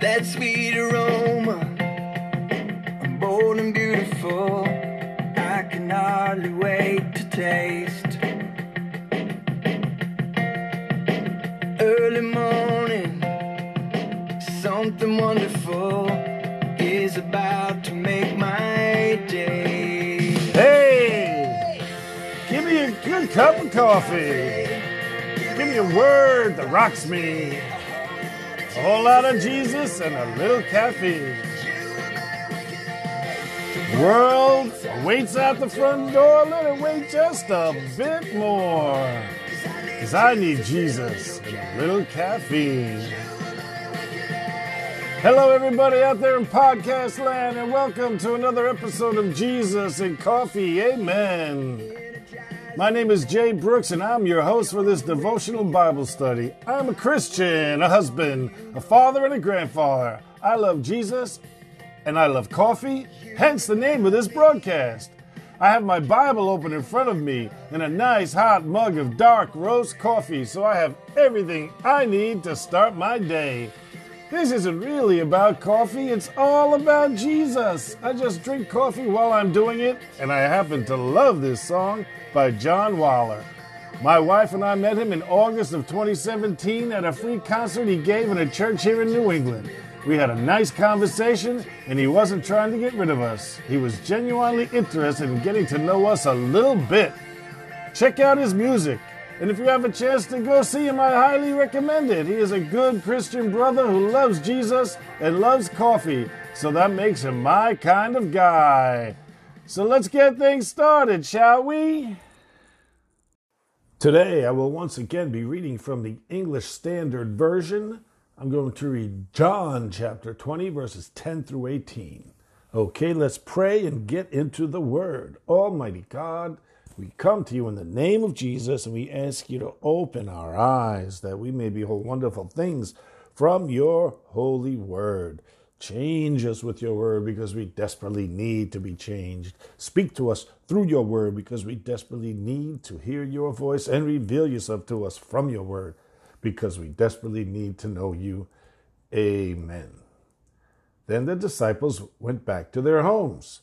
that sweet aroma. I'm bold and beautiful. I can hardly wait to taste. Early morning, something wonderful is about to make my day. Hey, give me a good cup of coffee. Give me a word that rocks me. A whole lot of Jesus and a little caffeine. World waits out the front door. Let it wait just a bit more. Cause I need Jesus and a little caffeine. Hello, everybody out there in podcast land, and welcome to another episode of Jesus and Coffee. Amen. My name is Jay Brooks, and I'm your host for this devotional Bible study. I'm a Christian, a husband, a father, and a grandfather. I love Jesus, and I love coffee, hence the name of this broadcast. I have my Bible open in front of me and a nice hot mug of dark roast coffee, so I have everything I need to start my day. This isn't really about coffee, it's all about Jesus. I just drink coffee while I'm doing it, and I happen to love this song by John Waller. My wife and I met him in August of 2017 at a free concert he gave in a church here in New England. We had a nice conversation, and he wasn't trying to get rid of us. He was genuinely interested in getting to know us a little bit. Check out his music. And if you have a chance to go see him, I highly recommend it. He is a good Christian brother who loves Jesus and loves coffee, so that makes him my kind of guy. So let's get things started, shall we? Today, I will once again be reading from the English Standard Version. I'm going to read John chapter 20, verses 10 through 18. Okay, let's pray and get into the Word. Almighty God, we come to you in the name of Jesus and we ask you to open our eyes that we may behold wonderful things from your holy Word. Change us with your word because we desperately need to be changed. Speak to us through your word because we desperately need to hear your voice and reveal yourself to us from your word because we desperately need to know you. Amen. Then the disciples went back to their homes.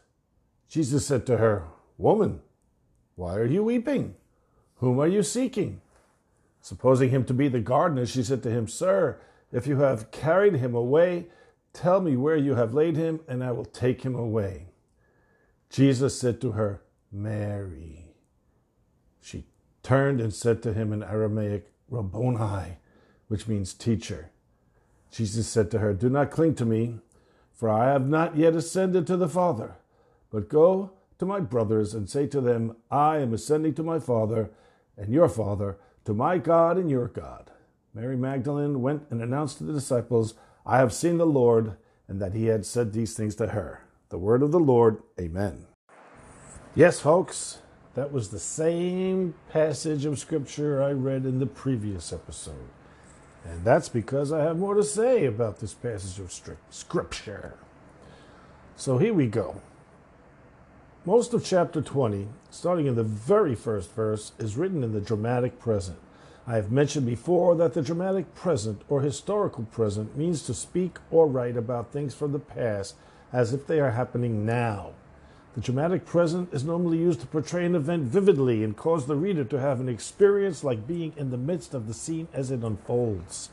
Jesus said to her, Woman, why are you weeping? Whom are you seeking? Supposing him to be the gardener, she said to him, Sir, if you have carried him away, Tell me where you have laid him, and I will take him away. Jesus said to her, Mary. She turned and said to him in Aramaic, Rabboni, which means teacher. Jesus said to her, Do not cling to me, for I have not yet ascended to the Father, but go to my brothers and say to them, I am ascending to my Father and your Father, to my God and your God. Mary Magdalene went and announced to the disciples, I have seen the Lord, and that he had said these things to her. The word of the Lord, amen. Yes, folks, that was the same passage of scripture I read in the previous episode. And that's because I have more to say about this passage of scripture. So here we go. Most of chapter 20, starting in the very first verse, is written in the dramatic present. I have mentioned before that the dramatic present or historical present means to speak or write about things from the past as if they are happening now. The dramatic present is normally used to portray an event vividly and cause the reader to have an experience like being in the midst of the scene as it unfolds.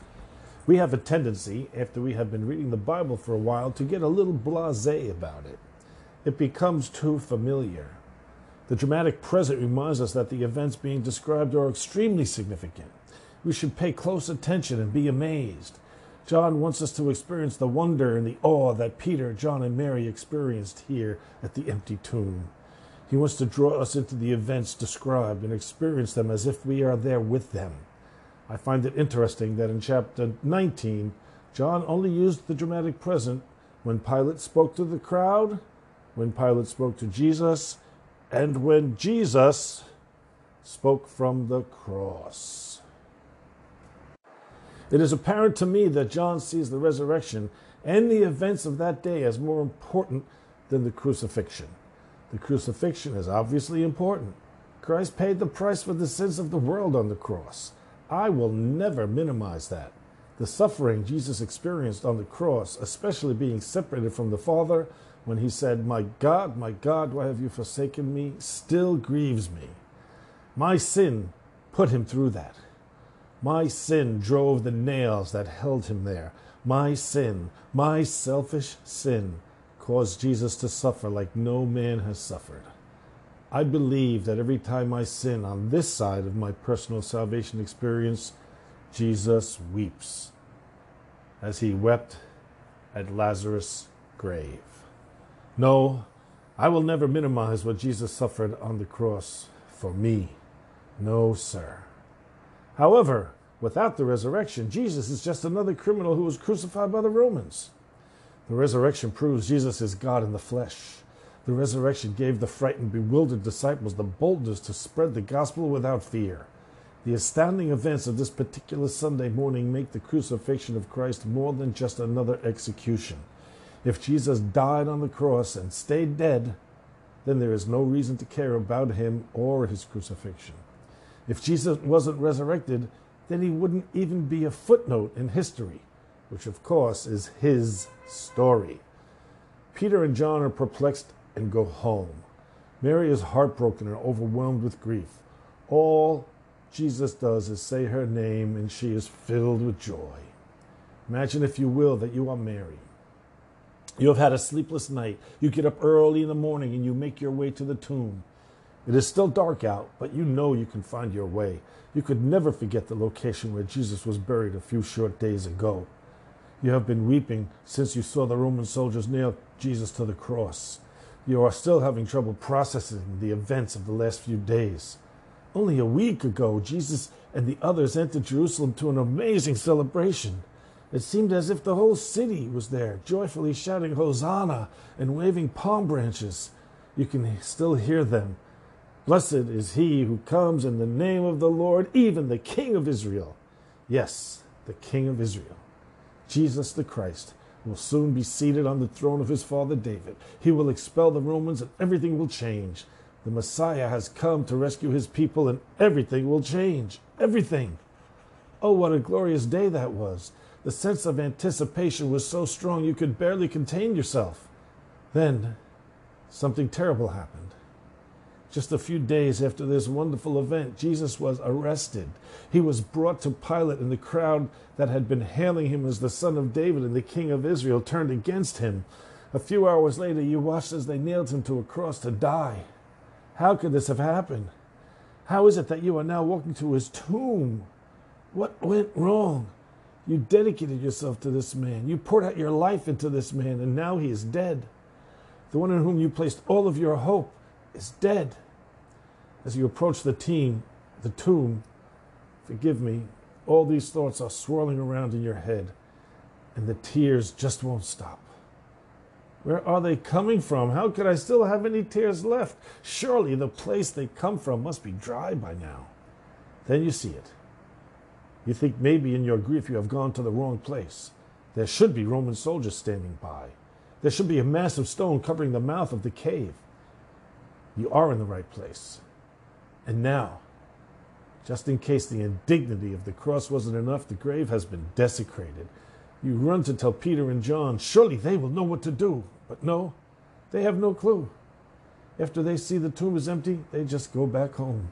We have a tendency, after we have been reading the Bible for a while, to get a little blase about it. It becomes too familiar. The dramatic present reminds us that the events being described are extremely significant. We should pay close attention and be amazed. John wants us to experience the wonder and the awe that Peter, John, and Mary experienced here at the empty tomb. He wants to draw us into the events described and experience them as if we are there with them. I find it interesting that in chapter 19, John only used the dramatic present When Pilate spoke to the crowd, when Pilate spoke to Jesus, and when Jesus spoke from the cross. It is apparent to me that John sees the resurrection and the events of that day as more important than the crucifixion. The crucifixion is obviously important. Christ paid the price for the sins of the world on the cross. I will never minimize that. The suffering Jesus experienced on the cross, especially being separated from the Father when he said, My God, my God, why have you forsaken me, still grieves me. My sin put him through that. My sin drove the nails that held him there. My sin, my selfish sin, caused Jesus to suffer like no man has suffered. I believe that every time I sin on this side of my personal salvation experience, Jesus weeps as he wept at Lazarus' grave. No, I will never minimize what Jesus suffered on the cross for me. No, sir. However, without the resurrection, Jesus is just another criminal who was crucified by the Romans. The resurrection proves Jesus is God in the flesh. The resurrection gave the frightened, bewildered disciples the boldness to spread the gospel without fear. The astounding events of this particular Sunday morning make the crucifixion of Christ more than just another execution. If Jesus died on the cross and stayed dead, then there is no reason to care about him or his crucifixion. If Jesus wasn't resurrected, then he wouldn't even be a footnote in history, which of course is his story. Peter and John are perplexed and go home. Mary is heartbroken and overwhelmed with grief. All Jesus does is say her name, and she is filled with joy. Imagine, if you will, that you are Mary. You have had a sleepless night. You get up early in the morning and you make your way to the tomb. It is still dark out, but you know you can find your way. You could never forget the location where Jesus was buried a few short days ago. You have been weeping since you saw the Roman soldiers nail Jesus to the cross. You are still having trouble processing the events of the last few days. Only a week ago, Jesus and the others entered Jerusalem to an amazing celebration. It seemed as if the whole city was there, joyfully shouting Hosanna and waving palm branches. You can still hear them. Blessed is he who comes in the name of the Lord, even the King of Israel. Yes, the King of Israel. Jesus the Christ will soon be seated on the throne of his father David. He will expel the Romans and everything will change. The Messiah has come to rescue his people and everything will change. Everything. Oh, what a glorious day that was. The sense of anticipation was so strong you could barely contain yourself. Then something terrible happened. Just a few days after this wonderful event, Jesus was arrested. He was brought to Pilate, and the crowd that had been hailing him as the Son of David and the King of Israel turned against him. A few hours later, you watched as they nailed him to a cross to die. How could this have happened? How is it that you are now walking to his tomb? What went wrong? You dedicated yourself to this man. You poured out your life into this man, and now he is dead. The one in whom you placed all of your hope is dead. As you approach the team, the tomb, forgive me, all these thoughts are swirling around in your head, and the tears just won't stop. Where are they coming from? How could I still have any tears left? Surely the place they come from must be dry by now. Then you see it. You think maybe in your grief you have gone to the wrong place. There should be Roman soldiers standing by. There should be a massive stone covering the mouth of the cave. You are in the right place. And now, just in case the indignity of the cross wasn't enough, the grave has been desecrated. You run to tell Peter and John, surely they will know what to do. But no, they have no clue. After they see the tomb is empty, they just go back home.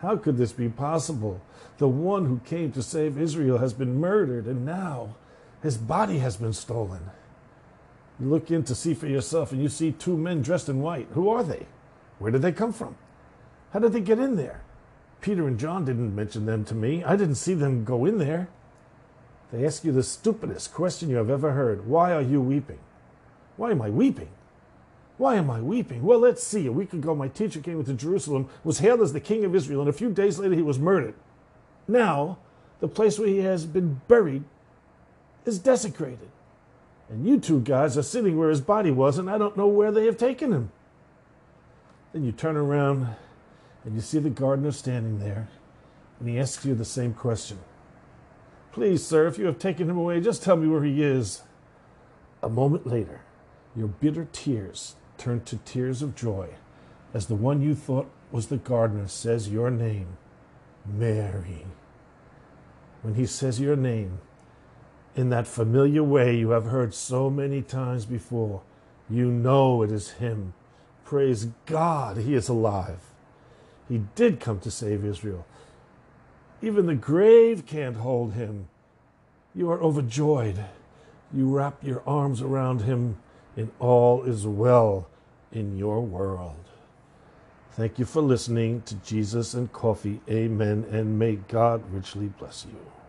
How could this be possible? The one who came to save Israel has been murdered, and now his body has been stolen. You look in to see for yourself, and you see two men dressed in white. Who are they? Where did they come from? How did they get in there? Peter and John didn't mention them to me. I didn't see them go in there. They ask you the stupidest question you have ever heard Why are you weeping? Why am I weeping? Why am I weeping? Well, let's see. A week ago, my teacher came into Jerusalem, was hailed as the king of Israel, and a few days later, he was murdered. Now, the place where he has been buried is desecrated. And you two guys are sitting where his body was, and I don't know where they have taken him. Then you turn around and you see the gardener standing there, and he asks you the same question. Please, sir, if you have taken him away, just tell me where he is. A moment later, your bitter tears turn to tears of joy as the one you thought was the gardener says your name, Mary. When he says your name, in that familiar way you have heard so many times before, you know it is him. Praise God, he is alive. He did come to save Israel. Even the grave can't hold him. You are overjoyed. You wrap your arms around him, and all is well in your world. Thank you for listening to Jesus and Coffee. Amen. And may God richly bless you.